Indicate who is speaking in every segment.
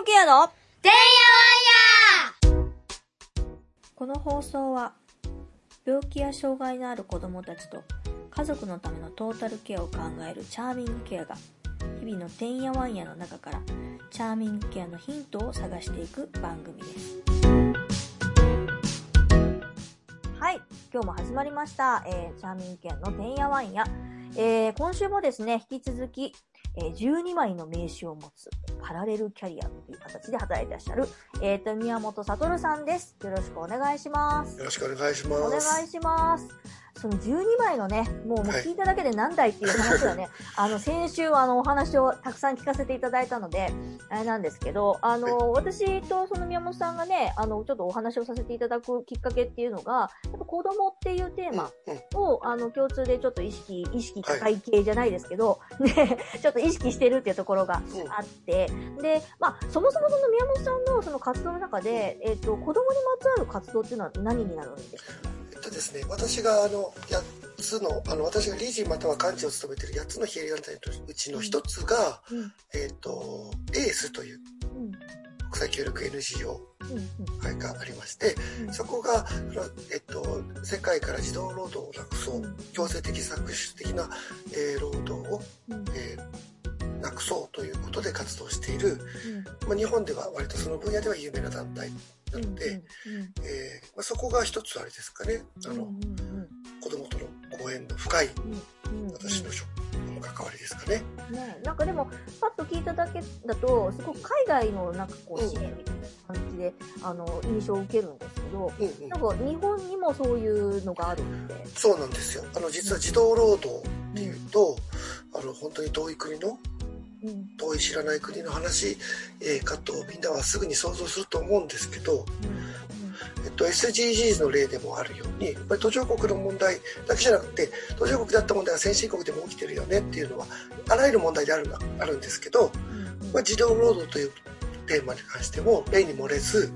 Speaker 1: 野ケアの
Speaker 2: てんやわんや。
Speaker 1: この放送は病気や障害のある子供たちと家族のためのトータルケアを考えるチャーミングケアが日々のてんやわんやの中からチャーミングケアのヒントを探していく番組です。はい今日も始まりました、えーチャーミングケアのてんやわんや、えー今週もですね引き続きえー12枚の名刺を持つパラレルキャリアという形で働いていらっしゃる、えー、と宮本悟さんです。よろしくお願いします。
Speaker 3: よろしくお願いしま
Speaker 1: お願
Speaker 3: す。
Speaker 1: いします。その12枚のね、もうもう
Speaker 3: はい。
Speaker 1: 聞いただけで何台っていう話はね、あの、先週あの、お話をたくさん聞かせていただいたので、あれなんですけど、あの、私とその宮本さんがね、あの、ちょっとお話をさせていただくきっかけっていうのが、やっぱ子供っていうテーマを、あの、共通でちょっと意識、意識高い系じゃないですけど、ね、ちょっと意識してるっていうところが
Speaker 3: うん。
Speaker 1: あって、で、まあ、そもそもその宮本さんのその活動の中で、えっ、と、子供にまつわる活動っていうのは何になるんですか？
Speaker 3: とですね、私があの8つのあの私が理事または幹事を務めている8つの非営利団体のうちの1つが、
Speaker 1: うん。
Speaker 3: えっとエースという
Speaker 1: うん。
Speaker 3: 国際協力 NGO がありまして、
Speaker 1: うん。
Speaker 3: そこがえっと世界から児童労働をなくそう、
Speaker 1: うん。
Speaker 3: 強制的搾取的な、えー労働を、
Speaker 1: うん。
Speaker 3: えーなくそうということで活動している、
Speaker 1: うん。
Speaker 3: まあ、日本では割とその分野では有名な団体なので、
Speaker 1: うんうん
Speaker 3: えーまあ、そこが一つあれですかね。あの、
Speaker 1: うんうん
Speaker 3: 子供とのご縁の深い
Speaker 1: うんうん
Speaker 3: 私の職の関わりですかね。
Speaker 1: ね、なんかでもパッと聞いただけだとすごく海外のなんかこう
Speaker 3: うん
Speaker 1: 支援みたいな感じで、あの印象を受けるんですけど
Speaker 3: うんうん。
Speaker 1: なんか日本にもそういうのがあるって。
Speaker 3: そうなんですよ。あの実は児童労働っていうと、あの本当に遠い国の
Speaker 1: うん
Speaker 3: 遠い知らない国の話、えーかとみんなはすぐに想像すると思うんですけど、えっと、SDGs の例でもあるようにやっぱり途上国の問題だけじゃなくて途上国だった問題は先進国でも起きてるよねっていうのはあらゆる問題であるなあるんですけど、
Speaker 1: うん。
Speaker 3: まあ、児童労働というテーマに関しても例に漏れず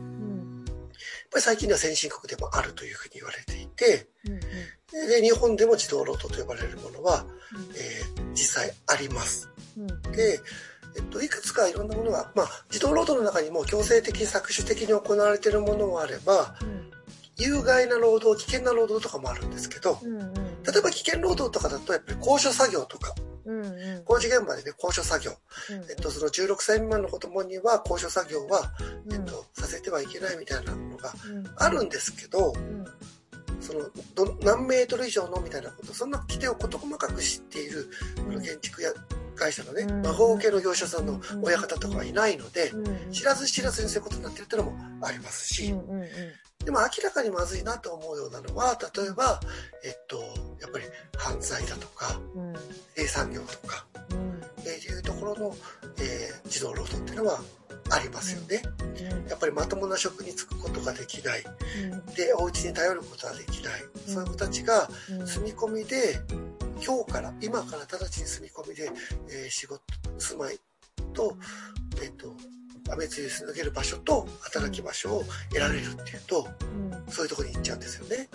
Speaker 3: ぱり最近では先進国でもあるというふうに言われていて
Speaker 1: うん
Speaker 3: で日本でも児童労働と呼ばれるものは、えー実際あります。
Speaker 1: うん。
Speaker 3: で、えっと、いくつかいろんなものが、まあ、児童労働の中にも強制的搾取的に行われているものもあれば
Speaker 1: うん。
Speaker 3: 有害な労働危険な労働とかもあるんですけど
Speaker 1: うんうん。
Speaker 3: 例えば危険労働とかだとやっぱり高所作業とか
Speaker 1: うんうん。
Speaker 3: 工事現場でね高所作業、
Speaker 1: うん。
Speaker 3: えっと、その16歳未満の子供には高所作業は、
Speaker 1: うん。
Speaker 3: えっと、させてはいけないみたいなのが
Speaker 1: うん。
Speaker 3: あるんですけど
Speaker 1: うん
Speaker 3: そのど何メートル以上のみたいなことそんな規定を事細かく知っている建築や会社のね
Speaker 1: うん。
Speaker 3: 魔法系の業者さんの親方とかはいないので
Speaker 1: うん。
Speaker 3: 知らず知らずにそういうことになってるっていうのもありますし。でも明らかにまずいなと思うようなのは例えばえっとやっぱり犯罪だとか
Speaker 1: うん。
Speaker 3: 生産業とか。
Speaker 1: うん。
Speaker 3: えーいうところの、えー児童労働っていうのはありますよね。やっぱりまともな職に就くことができない。でお家に頼ることはできない。そういう子たちが
Speaker 1: うん。
Speaker 3: 住み込みで今日から今から直ちに住み込みで、えー仕事住まいと,、えっと雨露しのげる場所と働き場所を得られるっていうと
Speaker 1: うん。
Speaker 3: そういうところに行っちゃうんですよね。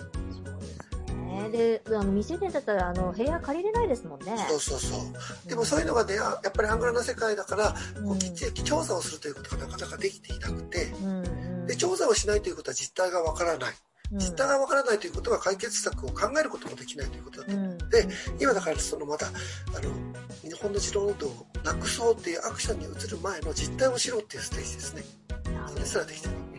Speaker 1: ね。であの未成年だったらあの部屋借りれないですもんね。
Speaker 3: そうそうそう。でもそういうのがねあやっぱりアングラな世界だからこうきっちり調査をするということがなかなかできていなくて。
Speaker 1: うんうん
Speaker 3: で調査をしないということは実態がわからない。
Speaker 1: うん。
Speaker 3: 実態がわからないということは解決策を考えることもできないということだと
Speaker 1: うん。
Speaker 3: で今だからそのまだあの日本の児童労働をなくそうっていうアクションに移る前の実態を知ろうっていうステージですね。それすらできてない、うん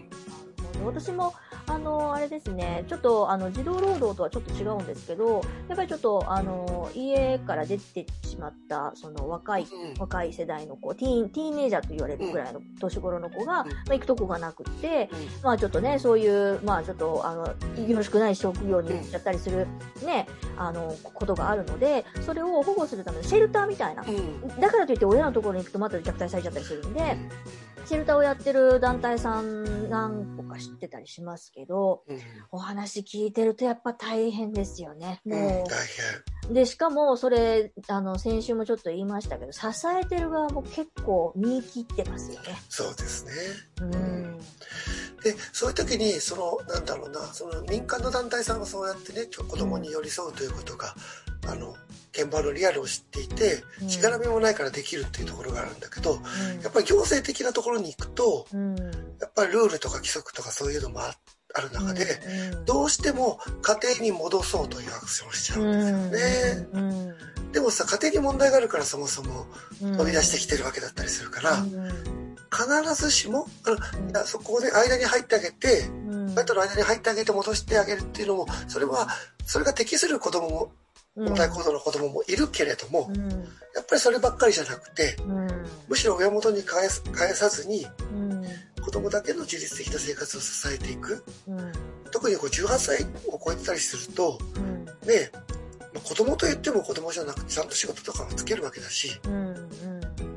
Speaker 1: 私もあのあれですね。ちょっとあの児童労働とはちょっと違うんですけどやっぱりちょっとあの家から出てしまったその若い
Speaker 3: うん
Speaker 1: 若い世代の子ティーンティーンエイジャーと言われるぐらいの年頃の子が、
Speaker 3: うん。
Speaker 1: まあ、行くとこがなくって、
Speaker 3: うん。
Speaker 1: まあちょっとねそういうまあちょっとあのよろしくない職業に行っちゃったりするね、あのことがあるのでそれを保護するためのシェルターみたいな。
Speaker 3: うん。
Speaker 1: だからといって親のところに行くとまた虐待されちゃったりするんで、シェルターをやってる団体さん何個か知ってたりしますけど、
Speaker 3: うん
Speaker 1: お話聞いてるとやっぱ大変ですよね。
Speaker 3: うん、大
Speaker 1: も
Speaker 3: 変
Speaker 1: う。で、しかもそれ、あの、先週もちょっと言いましたけど、支えてる側も結構見切ってますよね。
Speaker 3: そうですね
Speaker 1: うん。
Speaker 3: でそういう時にそのなんだろうなその民間の団体さんがそうやってね子供に寄り添うということがあの現場のリアルを知っていて
Speaker 1: うん。
Speaker 3: しがらみもないからできるっていうところがあるんだけど
Speaker 1: うん。
Speaker 3: やっぱり行政的なところに行くと
Speaker 1: うん。
Speaker 3: やっぱりルールとか規則とかそういうのもあある中で
Speaker 1: うん
Speaker 3: どうしても家庭に戻そうというアクションをしちゃうんですよね。
Speaker 1: うん
Speaker 3: でもさ家庭に問題があるからそもそも
Speaker 1: うん。
Speaker 3: 飛び出してきてるわけだったりするから
Speaker 1: うん。
Speaker 3: 必ずしもあのいやそこをね間に入ってあげて
Speaker 1: うん。
Speaker 3: ベッドの間に入ってあげて戻してあげるっていうのもそれはそれが適する子供も問題行動の子供もいるけれども
Speaker 1: うん。
Speaker 3: やっぱりそればっかりじゃなくて
Speaker 1: うん。
Speaker 3: むしろ親元に返さずに
Speaker 1: うん。
Speaker 3: 子供だけの自律的な生活を支えていく。
Speaker 1: うん。
Speaker 3: 特にこう18歳を超えてたりすると
Speaker 1: うん。
Speaker 3: ねまあ子供と言っても子供じゃなくてちゃんと仕事とかもつけるわけだし
Speaker 1: うん。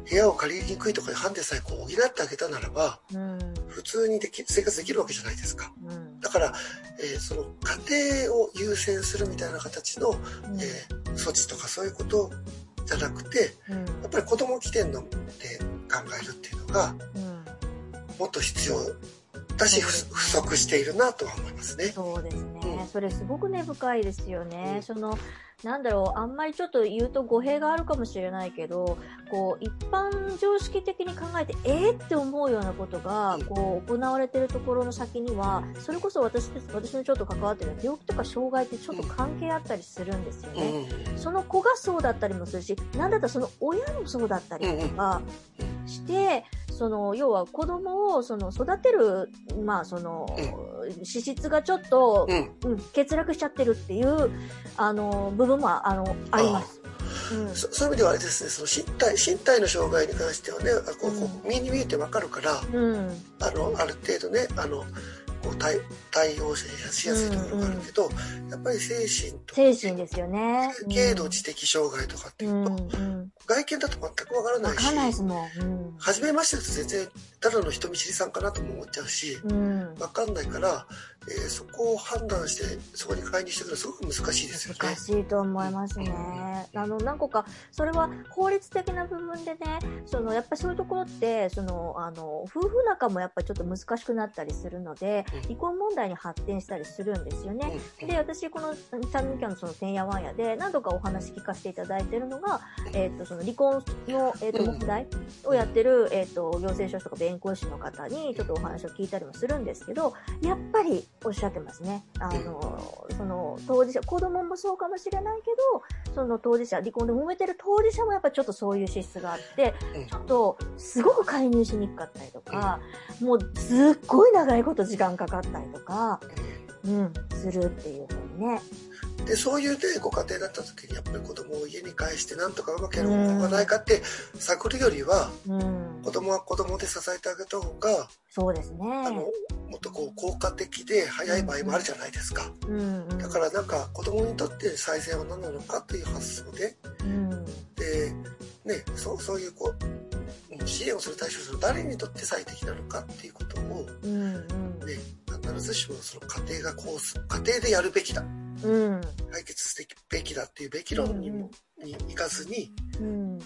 Speaker 3: 部屋を借りにくいとかでハンデさえこう補ってあげたならば
Speaker 1: うん。
Speaker 3: 普通にでき生活できるわけじゃないですか。
Speaker 1: うん
Speaker 3: だから、えーその家庭を優先するみたいな形の、えー措置とかそういうことじゃなくて
Speaker 1: うん。
Speaker 3: やっぱり子供起点ので考えるっていうのが
Speaker 1: うん。
Speaker 3: もっと必要だし
Speaker 1: そうですね
Speaker 3: 不不足しているなとは思いますね。
Speaker 1: そうですね、
Speaker 3: うん。
Speaker 1: それすごく根深いですよね、
Speaker 3: うん。
Speaker 1: そのなんだろうあんまりちょっと言うと語弊があるかもしれないけどこう一般常識的に考えてえー、って思うようなことが
Speaker 3: うん。
Speaker 1: こう行われてるところの先にはそれこそ私です私のちょっと関わってる病気とか障害ってちょっと関係あったりするんですよ
Speaker 3: う
Speaker 1: ね。
Speaker 3: ん
Speaker 1: その子がそうだったりもするし、なんだったらその親もそうだったりとかして、その、要は子供をその育てる、まあその、資質がちょっと、
Speaker 3: うん。
Speaker 1: うん、欠落しちゃってるっていう、あの、部分も、あの、あります。うん。
Speaker 3: そそういう意味ではあれですね。その身体身体の障害に関してはねあこうこう
Speaker 1: う
Speaker 3: 目に見えてわかるから
Speaker 1: うん。
Speaker 3: あのある程度ねあのこう対対応しやすいところがあるけど、やっぱり精神と
Speaker 1: 精神ですよね。
Speaker 3: 軽度知的障害とかっていう
Speaker 1: うん。
Speaker 3: と、
Speaker 1: うん。
Speaker 3: 外見だと全くわからないし
Speaker 1: わかんないですもん。うん。
Speaker 3: 初めましてだと全然ただの人見知りさんかなとも思っちゃうし
Speaker 1: うん。
Speaker 3: わかんないから、えーそこを判断してそこに介入してくるのはすごく難しいですよね。
Speaker 1: 難しいと思いますね。あの、何個か、それは法律的な部分でね、その、やっぱりそういうところって、その、あの、夫婦仲もやっぱりちょっと難しくなったりするので、
Speaker 3: うん
Speaker 1: 離婚問題に発展したりするんですよね。
Speaker 3: うん。
Speaker 1: で、私、この、チャンネルキャンのその、てんやわんやで、何度かお話聞かせていただいているのが、えっ、と、その、離婚の、えっ、と、
Speaker 3: うん。
Speaker 1: 問題をやってる、えっ、と、行政書士とか弁護士の方に、ちょっとお話を聞いたりもするんですけど、やっぱりおっしゃってますね。あの、その、当事者、子供もそうかもしれないけど、その当事者、離婚で揉めてる当事者もやっぱちょっとそういう資質があって、
Speaker 3: うん。
Speaker 1: ちょっと、すごく介入しにくかったりとか、もう、すっごい長いこと時間かかったりとか、うん、するっていうふうにね。
Speaker 3: でそういうねご家庭だった時にやっぱり子供を家に帰してなんとかうまくやる方法がないかって探るよりは
Speaker 1: うん。
Speaker 3: 子供は子供で支えてあげた方が
Speaker 1: そうですね。
Speaker 3: あのもっとこう効果的で早い場合もあるじゃないですか。
Speaker 1: うん、うん。
Speaker 3: だからなんか子供にとって最善は何なのかという発想で
Speaker 1: うん、
Speaker 3: で、ね、そうそういうこううん支援をする対象者の誰にとって最適なのかっていうことを、
Speaker 1: うん、うん。
Speaker 3: ね、必ずしもその家庭がこうす家庭でやるべきだ
Speaker 1: うん。
Speaker 3: 解決すべきだっていうべき論にも、に行かずに、
Speaker 1: うん。
Speaker 3: うん、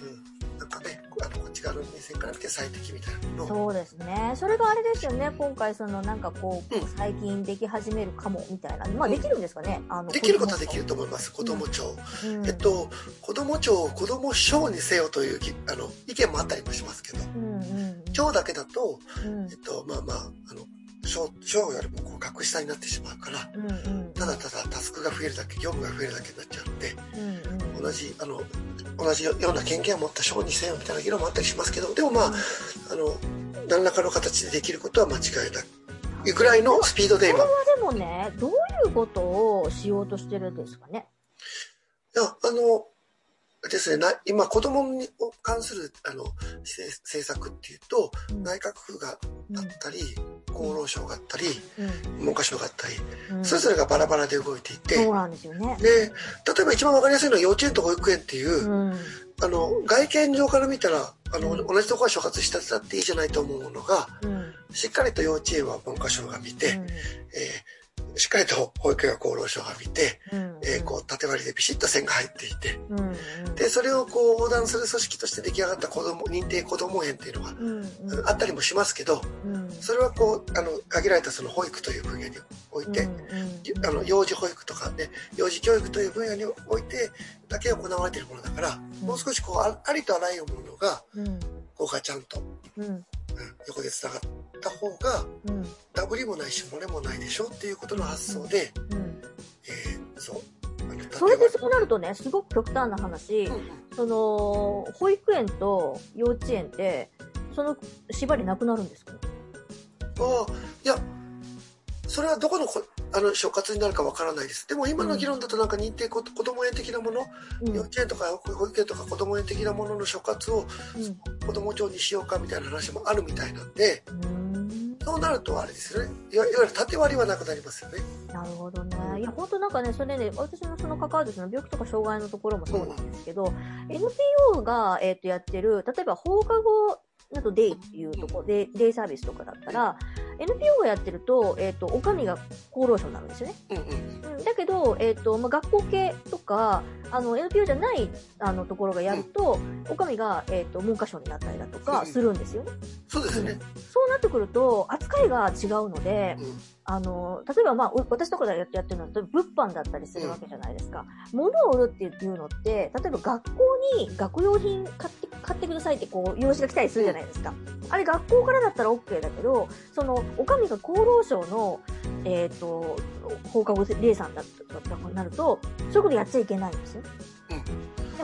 Speaker 3: ねあのこっから見て最適みたいな
Speaker 1: そうですね。それがあれですよね。今回、その、なんかこう、
Speaker 3: うん
Speaker 1: 最近でき始めるかも、みたいな。まあ、
Speaker 3: うん
Speaker 1: できるんですかね。あの、
Speaker 3: できることはできると思います子ども庁、
Speaker 1: うん。
Speaker 3: えっと子ども庁を子ども省にせよというきあの意見もあったりもしますけど
Speaker 1: うん、うん。
Speaker 3: 庁だけだと、
Speaker 1: うん
Speaker 3: えっと、まあまああの省省よりもこう格下になってしまうから
Speaker 1: うん、うん。
Speaker 3: ただただタスクが増えるだけ業務が増えるだけになっちゃうんで
Speaker 1: うん、うん。
Speaker 3: 同じあの同じような権限を持った省にせよみたいな議論もあったりしますけどでもまああの何らかの形でできることは間違いないぐらいのスピードで今
Speaker 1: これはでもね、どういうことをしようとしてるんですかね？
Speaker 3: いやあのですねな今子供に関するあの政政策っていうと
Speaker 1: うん
Speaker 3: 内閣府があったり厚労省があったり
Speaker 1: うん
Speaker 3: 文科省があったり
Speaker 1: うん
Speaker 3: それぞれがバラバラで動いていて
Speaker 1: そうなんですよね。
Speaker 3: で例えば一番わかりやすいのは幼稚園と保育園っていう、
Speaker 1: うん。
Speaker 3: あの外見上から見たらあの、
Speaker 1: うん
Speaker 3: 同じところが所轄したってだっていいじゃないと思うものが
Speaker 1: うん。
Speaker 3: しっかりと幼稚園は文科省が見て、
Speaker 1: うん
Speaker 3: えーしっかりと保育園は厚労省が見て、
Speaker 1: うん。
Speaker 3: えーこう縦割りでビシッと線が入っていて、
Speaker 1: うん。うん
Speaker 3: で、それをこう横断する組織として出来上がった子供、認定子ども園っていうのが、
Speaker 1: うん。うん。
Speaker 3: あったりもしますけど、
Speaker 1: うん。
Speaker 3: それはこう、あの、限られたその保育という分野において、
Speaker 1: うん
Speaker 3: あの、幼児保育とかね、幼児教育という分野においてだけ行われているものだから、もう少しこう、あありとあらゆるものが、
Speaker 1: うん。
Speaker 3: こうがちゃんと、
Speaker 1: うん。
Speaker 3: うん横で繋がった方が、
Speaker 1: うん
Speaker 3: ダブりもないし、漏れもないでしょっていうことの発想で、
Speaker 1: うん。
Speaker 3: えーそう。
Speaker 1: それでそうなるとねすごく極端な話、
Speaker 3: うん。うん
Speaker 1: その保育園と幼稚園ってその縛りなくなるんですか？ね
Speaker 3: ああ、いや、それはどこのこあの所轄になるかわからないです。でも今の議論だとなんか認定こ子ども園的なもの、
Speaker 1: うん。
Speaker 3: 幼稚園とか保育園とか子ども園的なものの所括を子ども庁にしようかみたいな話もあるみたいなんで、
Speaker 1: うん
Speaker 3: そうなるとあれですよね。いわいわゆる縦割りはなくなりますよね。
Speaker 1: なるほどね。いや、本当なんかね、それね、私のその関わるその病気とか障害のところもそうなんですけど、NPO が、えっ、と、やってる、例えば放課後、なんとデイっていうところ、デイデイサービスとかだったら、NPO がやってると、えっ、と、お上が厚労省になるんですよね。
Speaker 3: うんうん。
Speaker 1: うんだけど、えっ、と、まあ、学校系とか、あの、NPO じゃない、あの、ところがやると、お上が、えっ、と、文科省になったりだとかするんですよね。
Speaker 3: そうですね。
Speaker 1: そうなってくると、扱いが違うので、
Speaker 3: うん
Speaker 1: あの、例えばまあ、お私とかでやってるのは、物販だったりするわけじゃないですか。物を売るっていうのって、例えば学校に学用品買って、買ってくださいってこう、用紙が来たりするじゃないですか。あれ学校からだったら OK だけど、その、お上が厚労省の、えっ、と、放課後霊さんだったとなると、そういうことやっちゃいけないんですよ。
Speaker 3: うん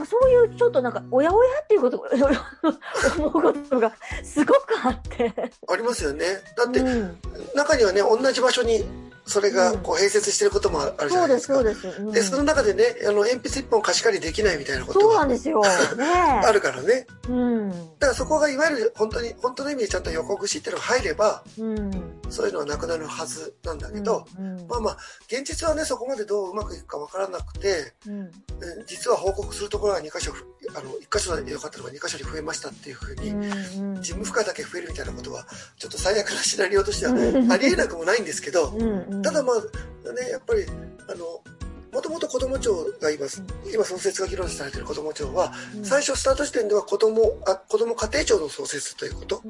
Speaker 1: そういうちょっとなんか、おやおやっていうこと、思うことがすごくあって。
Speaker 3: ありますよね。だって、
Speaker 1: うん
Speaker 3: 中にはね、同じ場所にそれがこう併設してることもあるじゃ
Speaker 1: そうです、
Speaker 3: ないですか。
Speaker 1: そうです。うん
Speaker 3: で、その中でね、あの、鉛筆一本貸し借りできないみたいなこと
Speaker 1: そうなん
Speaker 3: が
Speaker 1: ですよ。ね
Speaker 3: あるからね。
Speaker 1: え。うん。
Speaker 3: だからそこがいわゆる本当に、本当の意味でちゃんと横串っていうのが入れば、
Speaker 1: うん。
Speaker 3: そういうのはなくなるはずなんだけど、
Speaker 1: うん、
Speaker 3: まあまあ、現実はね、そこまでどううまくいくかわからなくて、
Speaker 1: うん。
Speaker 3: うん実は報告するところが2箇所、あの、1箇所でよかったのが2箇所に増えましたっていうふうに、
Speaker 1: うん。
Speaker 3: 事務負荷だけ増えるみたいなことは、ちょっと最悪なシナリオとしては
Speaker 1: うん
Speaker 3: ありえなくもないんですけど、
Speaker 1: うん。
Speaker 3: ただまあ、ね、やっぱり、あの、もともと子ども庁がいます。今創設が議論されている子ども庁は、
Speaker 1: うん
Speaker 3: 最初スタート時点では子ども、あ子ども家庭庁の創設ということ。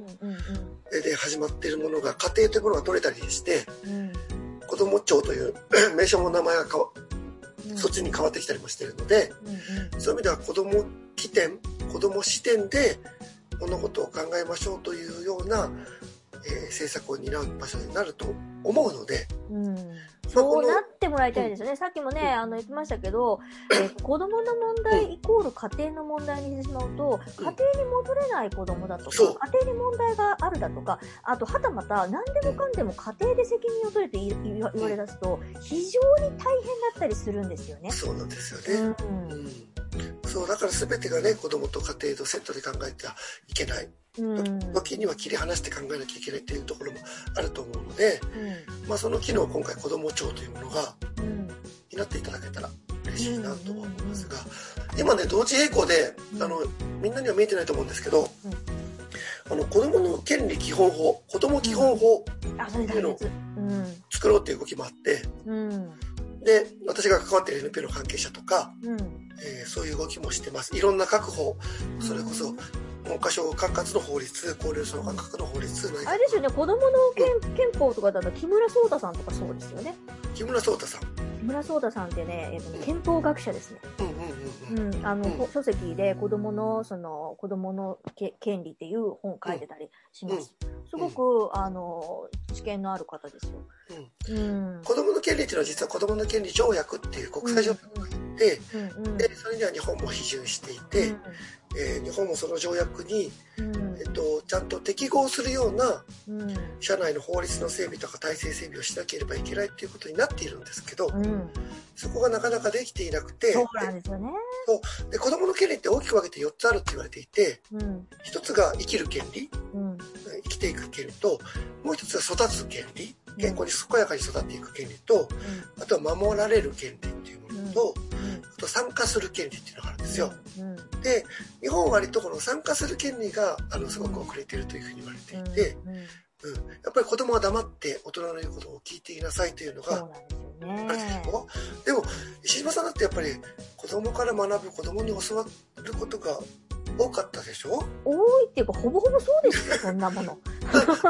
Speaker 3: で始まっているものが、家庭というものが取れたりして、
Speaker 1: うん。
Speaker 3: 子ども庁という 名称も名前が変わ、
Speaker 1: うん。
Speaker 3: そっちに変わってきたりもしているので、
Speaker 1: うん。
Speaker 3: そういう意味では子ども起点、子ども視点で物事を考えましょうというような、えー政策を担う場所になると思うので、
Speaker 1: そうなってもらいたいですよね。さっきもね、あの、言ってましたけど、えー子供の問題イコール家庭の問題にしてしまうと、家庭に戻れない子供だとか、家庭に問題があるだとか、あと、はたまた、何でもかんでも家庭で責任を取れって言い言われ出すと、非常に大変だったりするんですよね。
Speaker 3: そうなんですよ
Speaker 1: う
Speaker 3: ね。うんそう、だから全てがね、子供と家庭とセットで考えてはいけない。
Speaker 1: ん。うん。
Speaker 3: 時には切り離して考えなきゃいけないっていうところもあると思うので、まあその機能を今回子供庁というものが
Speaker 1: うん。
Speaker 3: 担っていただけたら嬉しいなとは思いますが、今ね、同時並行で、あの、みんなには見えてないと思うんですけど、あの、子供の権利基本法、子供基本法
Speaker 1: あ、それ大切。うん。
Speaker 3: 作ろうっていう動きもあって、
Speaker 1: うん。
Speaker 3: で、私が関わっている NPO の関係者とか、
Speaker 1: うん。
Speaker 3: えーそういう動きもしてます。いろんな確保、それこそ、文科省管轄の法律、厚労省管轄の法律、
Speaker 1: あれですよね、子供の憲憲法とかだと木村壮太さんとかそうですよね。
Speaker 3: 木村壮太さん。
Speaker 1: 木村壮太さんってね、えっとね憲法学者ですね。
Speaker 3: うんうん
Speaker 1: あの、書籍で子供の、その、子供のけ権利っていう本を書いてたりします。すごく、あの、知見のある方ですよ。うん。
Speaker 3: 子供の権利っていうのは実は子供の権利条約っていう国際条約があって。で、それには日本も批准していて、えー日本もその条約に、
Speaker 1: うん
Speaker 3: えっと、ちゃんと適合するような
Speaker 1: うん。
Speaker 3: 社内の法律の整備とか体制整備をしなければいけないっていうことになっているんですけど、
Speaker 1: うん。うん。
Speaker 3: そこがなかなかできていなくて、
Speaker 1: そうなんですよね。
Speaker 3: で子供の権利って大きく分けて4つあるって言われていて、
Speaker 1: うん。
Speaker 3: 1つが生きる権利、
Speaker 1: うん。
Speaker 3: 生きていく権利と、もう1つは育つ権利、健康に健やかに育っていく権利と、あとは守られる権利っていうものと、あと参加する権利っていうのがあるんですよ。
Speaker 1: うん。
Speaker 3: で、日本は割とこの参加する権利が、あの、すごく遅れているというふうに言われていて、
Speaker 1: うん。
Speaker 3: うん、やっぱぱり子供は黙って大人の言うことを聞いていなさいというのがあれです
Speaker 1: ね。
Speaker 3: よでも石島さんだってやっぱり子供から学ぶ子供に教わることが多かったでしょ？
Speaker 1: 多いっていうか、ほぼほぼそうですよ、そんなもの。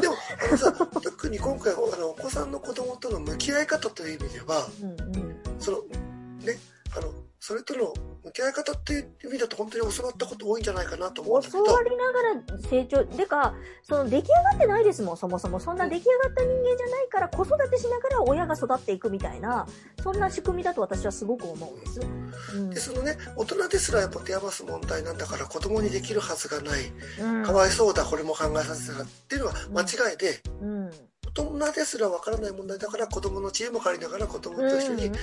Speaker 3: でもあのさ特に今回あのお子さんの子供との向き合い方という意味では
Speaker 1: うんうん。
Speaker 3: そのねあのそれとの向き合い方っていう意味だと本当に教わったこと多いんじゃないかなと思うん
Speaker 1: 教わりながら成長、でか、その出来上がってないですもん、そもそも。そんな出来上がった人間じゃないから、子育てしながら親が育っていくみたいな、そんな仕組みだと私はすごく思うんです。うん。
Speaker 3: でそのね大人ですらやっぱ手余す問題なんだから子供にできるはずがない。
Speaker 1: うん。
Speaker 3: かわいそうだこれも考えさせたらっていうのは間違いで、
Speaker 1: うん。
Speaker 3: 大人ですらわからない問題だから子供の知恵も借りながら子供と一緒に考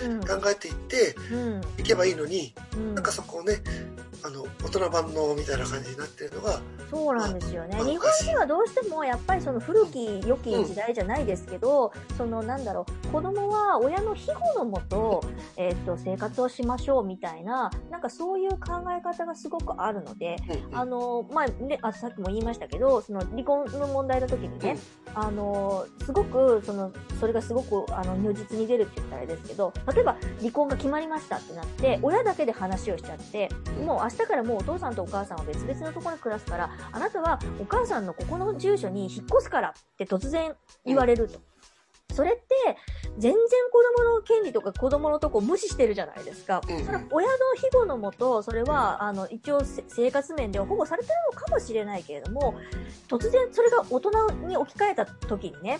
Speaker 3: えていって
Speaker 1: うん。
Speaker 3: いけばいいのに、
Speaker 1: うん
Speaker 3: なんかそこをねあの大人版のみたいな感じになってるのが
Speaker 1: そうなんですよね。
Speaker 3: まあ
Speaker 1: 日本人はどうしてもやっぱりその古き良き時代じゃないですけど、そのなんだろう、子供は親の庇護のもと、えっと、生活をしましょうみたいな、なんかそういう考え方がすごくあるので、
Speaker 3: うん
Speaker 1: あの、まあ、ね、あ、さっきも言いましたけど、その離婚の問題の時にね、あの、すごく、その、それがすごく、あの、如実に出るって言ったらあれですけど、例えば離婚が決まりましたってなって、親だけで話をしちゃって、もう明日からもうお父さんとお母さんは別々のところに暮らすから、あなたはお母さんのここの住所に引っ越すからって突然言われると。それって、全然子供の権利とか子供のとこ無視してるじゃないですか。
Speaker 3: うん
Speaker 1: それは親の庇護のもと、それは、あの、一応せ生活面では保護されてるのかもしれないけれども、突然それが大人に置き換えた時にね、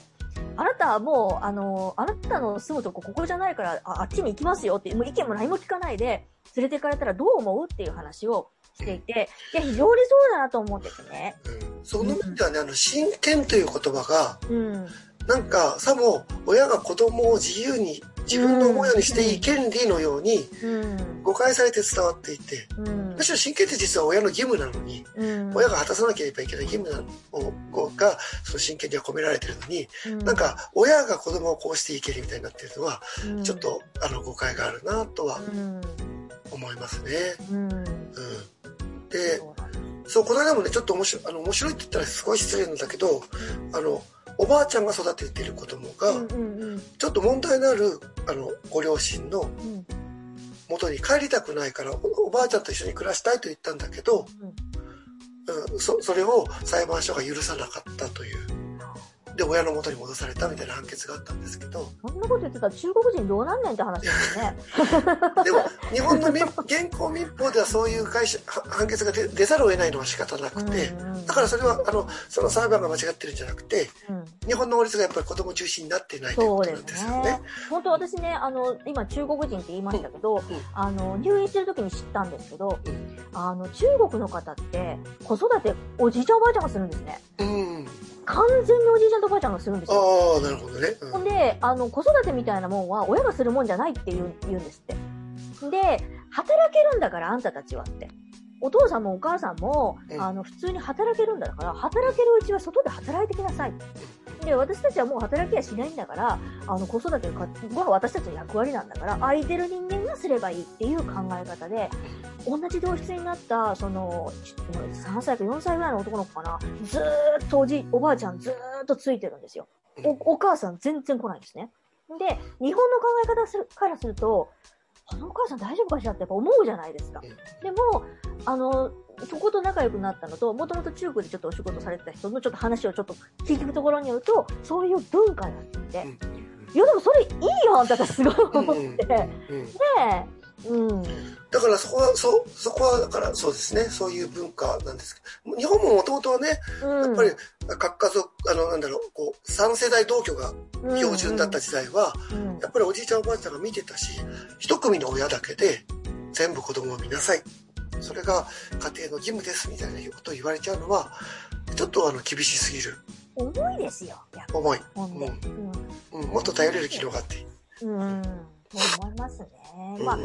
Speaker 1: あなたはもう、あの、あなたの住むとこここじゃないから、ああっちに行きますよって、もう意見も何も聞かないで、連れて行かれたらどう思うっていう話をしていて、いや、非常にそうだなと思っててね。
Speaker 3: うんその意味ではねあの親権という言葉が
Speaker 1: うん。
Speaker 3: なんかさも親が子供を自由に自分の思うようにしていい権利のように
Speaker 1: うん。
Speaker 3: 誤解されて伝わっていて
Speaker 1: うん
Speaker 3: む。しろ親権って実は親の義務なのに
Speaker 1: うん。
Speaker 3: 親が果たさなければいけない義務なのがその親権には込められてるのに
Speaker 1: うん、
Speaker 3: なんか親が子供をこうしていけるみたいになってるのは
Speaker 1: うん、
Speaker 3: ちょっとあの誤解があるなとは
Speaker 1: うん。
Speaker 3: 思いますね。
Speaker 1: うん。
Speaker 3: うん、で
Speaker 1: そう
Speaker 3: この間もねちょっと面白いあの面白いって言ったらすごい失礼なんだけどあのおばあちゃんが育てている子供がちょっと問題のあるあのご両親の
Speaker 1: うん
Speaker 3: 元に帰りたくないからおおばあちゃんと一緒に暮らしたいと言ったんだけど、うん、そそれを裁判所が許さなかったというで親の元に戻されたみたいな判決があったんですけど
Speaker 1: そんなこと言ってたら中国人どうなんねんって話ですよね。
Speaker 3: でも日本の民現行民法ではそういう会社は判決が出出ざるを得ないのは仕方なくて、
Speaker 1: うんうん
Speaker 3: だからそれはあのその裁判が間違ってるんじゃなくて
Speaker 1: うん
Speaker 3: 日本の法律がやっぱり子供中心になっていないということなん
Speaker 1: です
Speaker 3: よね。。
Speaker 1: 本当私ね、あの、今中国人って言いましたけど、あの、入院してる時に知ったんですけど、
Speaker 3: うん
Speaker 1: あの、中国の方って子育ておじいちゃんおばあちゃんがするんですね。
Speaker 3: うん、
Speaker 1: 完全におじいちゃんとおばあちゃんがするんですよ。
Speaker 3: ああなるほどね。うん
Speaker 1: で、あの、子育てみたいなもんは親がするもんじゃないって言う言うんですって。で、働けるんだからあんたたちはって。お父さんもお母さんも、
Speaker 3: うん
Speaker 1: あの、普通に働けるんだから、働けるうちは外で働いてきなさい。で、私たちはもう働きはしないんだから、あの、子育てが私たちの役割なんだから、空いてる人間がすればいいっていう考え方で、同じ同室になった、その、ち3歳か4歳ぐらいの男の子かな、ずーっとおじ、おばあちゃんずーっとついてるんですよ。お、お母さん全然来ないんですね。で、日本の考え方するからすると、あのお母さん大丈夫かしらってやっぱ思うじゃないですか。でも、あの、そこと仲良くなったのと、もともと中国でちょっとお仕事されてた人のちょっと話をちょっと聞くところによると、そういう文化だっていやでもそれいいよって私すごい思って、
Speaker 3: うん。うん。
Speaker 1: で、うん。
Speaker 3: だからそこはそうそこはだからそうですね。そういう文化なんですけど。日本ももともとはね
Speaker 1: うん、
Speaker 3: やっぱり各家族あのなんだろうこう3世代同居が標準だった時代は、
Speaker 1: うん、
Speaker 3: やっぱりおじいちゃんおばあちゃんが見てたし一組の親だけで全部子供を見なさい。それが家庭の義務ですみたいなことを言われちゃうのはちょっとあの厳しすぎる。
Speaker 1: 重いですよ、
Speaker 3: 重い、
Speaker 1: ほん。で。
Speaker 3: うん、もっと頼れる機能があって。
Speaker 1: うん。うん。そう思いますね。まあ、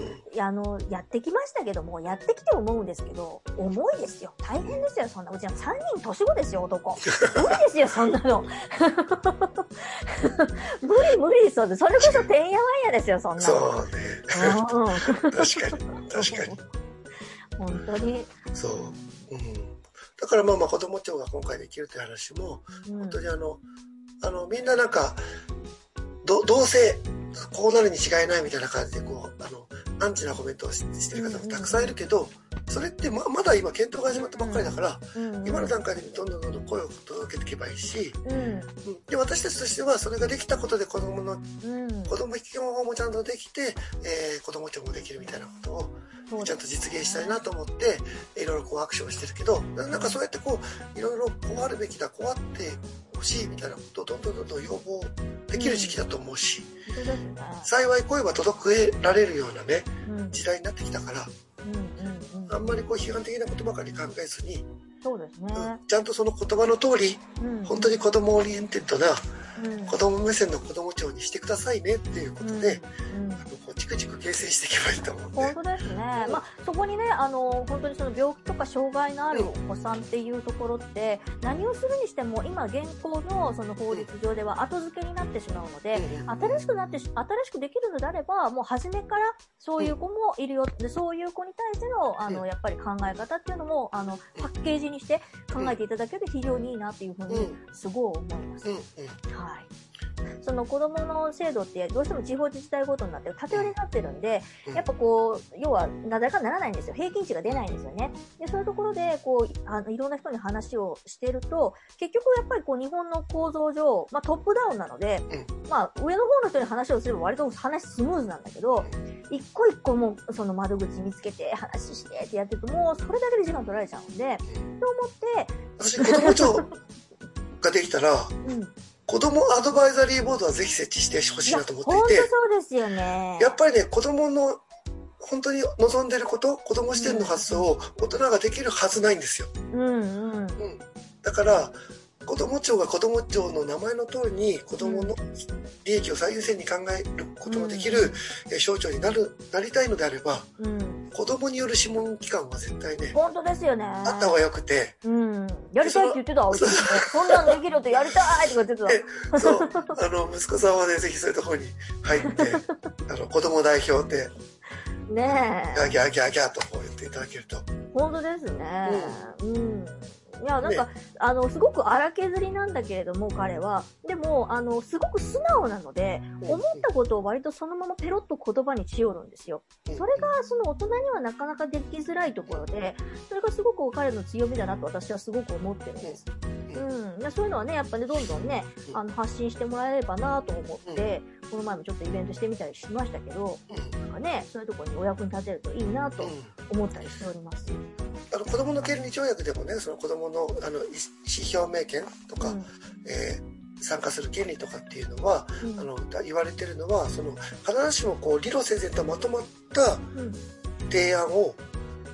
Speaker 1: あの、やってきましたけども、やってきて思うんですけど、重いですよ。大変ですよ、そんな。うちの3人年子ですよ、男。無理ですよ、そんなの。無理無理ですよ。それこそてんやわんやですよ、そんなの。
Speaker 3: そうね
Speaker 1: うん。
Speaker 3: 確かに確かに
Speaker 1: 本当に。
Speaker 3: そう、うん、だからまあまあ子ども庁が今回できるという話も
Speaker 1: うん
Speaker 3: 本当にあのあの、みんななんか、ど、どうせ、こうなるに違いないみたいな感じで、こう、あの、アンチなコメントをししてる方もたくさんいるけど、それってままだ今検討が始まったばっかりだから、
Speaker 1: うん。
Speaker 3: 今の段階でどんどんどんどん声を届けていけばいいし、で私たちとしてはそれができたことで子供の
Speaker 1: うん。
Speaker 3: 子供引きこももちゃんとできて、えー子供庁もできるみたいなことをちゃんと実現したいなと思っていろいろこうアクションしてるけどななんかそうやってこういろいろこうあるべきだこうあってほしいみたいなことをどんどんどんどん要望できる時期だと思うし。幸い声は届けられるようなね
Speaker 1: うん。
Speaker 3: 時代になってきたから。あんまりこう批判的なことばかり考えずに、
Speaker 1: そうですね。
Speaker 3: うんちゃんとその言葉の通り
Speaker 1: うん。
Speaker 3: 本当に子供 oriented な
Speaker 1: うん。
Speaker 3: 子供目線の子供庁にしてくださいねっていうことで、
Speaker 1: うん。
Speaker 3: あのチクチク形成していけばいいと思うんで。
Speaker 1: 本当ですね。まあ、そこにね、あの、本当にその病気とか障害のあるお子さんっていうところって、何をするにしても、今現行のその法律上では後付けになってしまうので、新しくなってし、新しくできるのであれば、もう初めからそういう子もいるよ。で、そういう子に対しての、あの、
Speaker 3: うん。
Speaker 1: やっぱり考え方っていうのも、あの、パッケージにして考えていただけると非常にいいなっていうふうに、すごい思います。
Speaker 3: うん。うん。
Speaker 1: はい。その子供の制度ってどうしても地方自治体ごとになってる、縦割りになってるんで、
Speaker 3: うん
Speaker 1: やっぱこう、要は、なだらかにならないんですよ。平均値が出ないんですよね。で、そういうところで、こう、あの、いろんな人に話をしてると、結局やっぱりこう、日本の構造上、まあトップダウンなので、まあ上の方の人に話をすれば割と話スムーズなんだけど、一個一個もう、その窓口見つけて、話してってやってると、もうそれだけで時間取られちゃうんで、と思って、
Speaker 3: 私子供庁ができたら
Speaker 1: うん。
Speaker 3: 子供アドバイザリーボードはぜひ設置してほしいなと思っていて
Speaker 1: そうですよね。
Speaker 3: やっぱりね子供の本当に望んでること子供視点の発想を大人ができるはずないんですよ、
Speaker 1: うんうん。
Speaker 3: うん、だから子供庁が子供庁の名前の通りに子供の利益を最優先に考えることができるえー省庁になるなりたいのであれば
Speaker 1: うん。
Speaker 3: 子供による諮問機関は絶対ね
Speaker 1: 本当ですよね。
Speaker 3: あった方がよくて
Speaker 1: うん。やりたいって言ってた、うちもねそんなんできるってやりたいとか言ってた。
Speaker 3: そうあの息子さんはねぜひそういうところに入って あの子供代表で
Speaker 1: ねえ。
Speaker 3: ギャーギャーギャーギャーとこう言っていただけると
Speaker 1: 本当ですね。うん。いや、なんか、あの、すごく荒削りなんだけれども、彼は。でも、あの、すごく素直なので、
Speaker 3: うん
Speaker 1: 思ったことを割とそのままペロッと言葉にしよるんですよ。それが、その大人にはなかなかできづらいところで、それがすごく彼の強みだなと私はすごく思ってるんです。うん。でそういうのはね、やっぱね、どんどんね、あの、発信してもらえればなと思って、この前もちょっとイベントしてみたりしましたけど、
Speaker 3: うん
Speaker 1: なんかね、そういうところにお役に立てるといいなと
Speaker 3: うん
Speaker 1: 思ったりしております。
Speaker 3: 子供の権利条約でもねその子供のあの意思表明権とか、えー参加する権利とかっていうのは
Speaker 1: うん。
Speaker 3: あのだ言われてるのはその必ずしもこう理路整然とまとまった
Speaker 1: うん。
Speaker 3: 提案を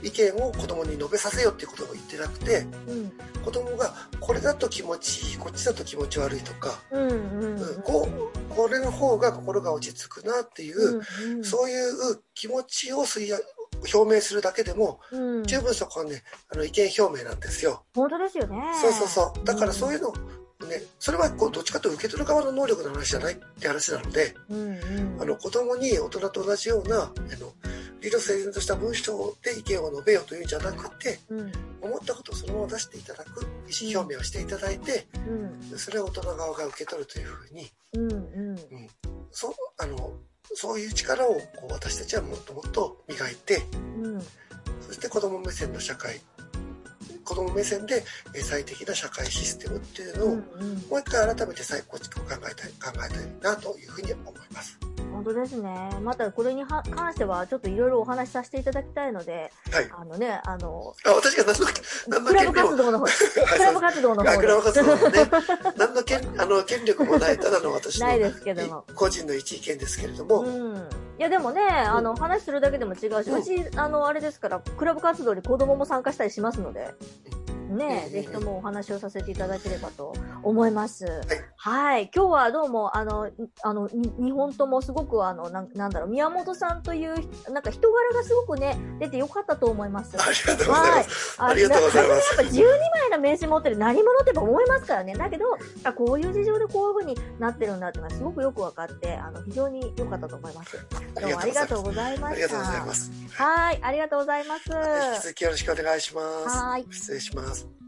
Speaker 3: 意見を子供に述べさせよっていうことを言ってなくて
Speaker 1: うん。
Speaker 3: 子供がこれだと気持ちいいこっちだと気持ち悪いとか、
Speaker 1: うんうん。
Speaker 3: うんこうこれの方が心が落ち着くなっていう、
Speaker 1: うん
Speaker 3: そういう気持ちを吸い表明するだけでも
Speaker 1: うん
Speaker 3: 十分そこはねあの意見表明なんですよ。
Speaker 1: 本当ですよね。
Speaker 3: そうそうそう。だからそういうのをね、それはこうどっちかというと受け取る側の能力の話じゃないって話なので、
Speaker 1: うん。うんうん。
Speaker 3: あの子供に大人と同じような、あの、理路整然とした文章で意見を述べようというんじゃなくて、
Speaker 1: うん
Speaker 3: 思ったことをそのまま出していただく、意思表明をしていただいて、
Speaker 1: うん
Speaker 3: それを大人側が受け取るというふうに、
Speaker 1: うんうん
Speaker 3: そう、あの、そういう力をこう私たちはもっともっと磨いて、
Speaker 1: うん
Speaker 3: そして子供目線の社会、子供目線でえー最適な社会システムっていうのを、
Speaker 1: うんうん
Speaker 3: もう一回改めて再構築を考えたい、考えたいなというふうに思います。
Speaker 1: 本当ですね。またこれには関してはちょっといろいろお話しさせていただきたいので、
Speaker 3: はい。
Speaker 1: あのね、あの、
Speaker 3: あ、私が何の、何の
Speaker 1: クラブ活動の方、
Speaker 3: はい
Speaker 1: クラブ活動の
Speaker 3: あ
Speaker 1: 方
Speaker 3: クラブ活動の
Speaker 1: で。
Speaker 3: ね、何のの、権力もない、ただの私の
Speaker 1: ないですけども。
Speaker 3: 個人の一意見ですけれども、
Speaker 1: うん。いやでもね、あの、話するだけでも違うし、
Speaker 3: うん
Speaker 1: うち、あの、あれですから、クラブ活動に子供も参加したりしますので、ね
Speaker 3: う、ん
Speaker 1: ぜひともお話をさせていただければと思います。
Speaker 3: い
Speaker 1: はい。今日はどうも、あの、あの、に日本ともすごく、あの、なんなんだろう、宮本さんという、なんか人柄がすごくね、出てよかったと思います。
Speaker 3: ありがとうございます。
Speaker 1: あ
Speaker 3: ありがとうございます
Speaker 1: やっぱ12枚の名刺持ってる何者って思いますからね。だけど、あこういう事情でこういう風になってるんだっていうのはすごくよく分かって、あの、非常に良かったと思います。どうもありがとうございました。
Speaker 3: ありがとうございます。
Speaker 1: はい、ありがとうございます。
Speaker 3: 引き続きよろしくお願いします。
Speaker 1: はい
Speaker 3: 失礼します。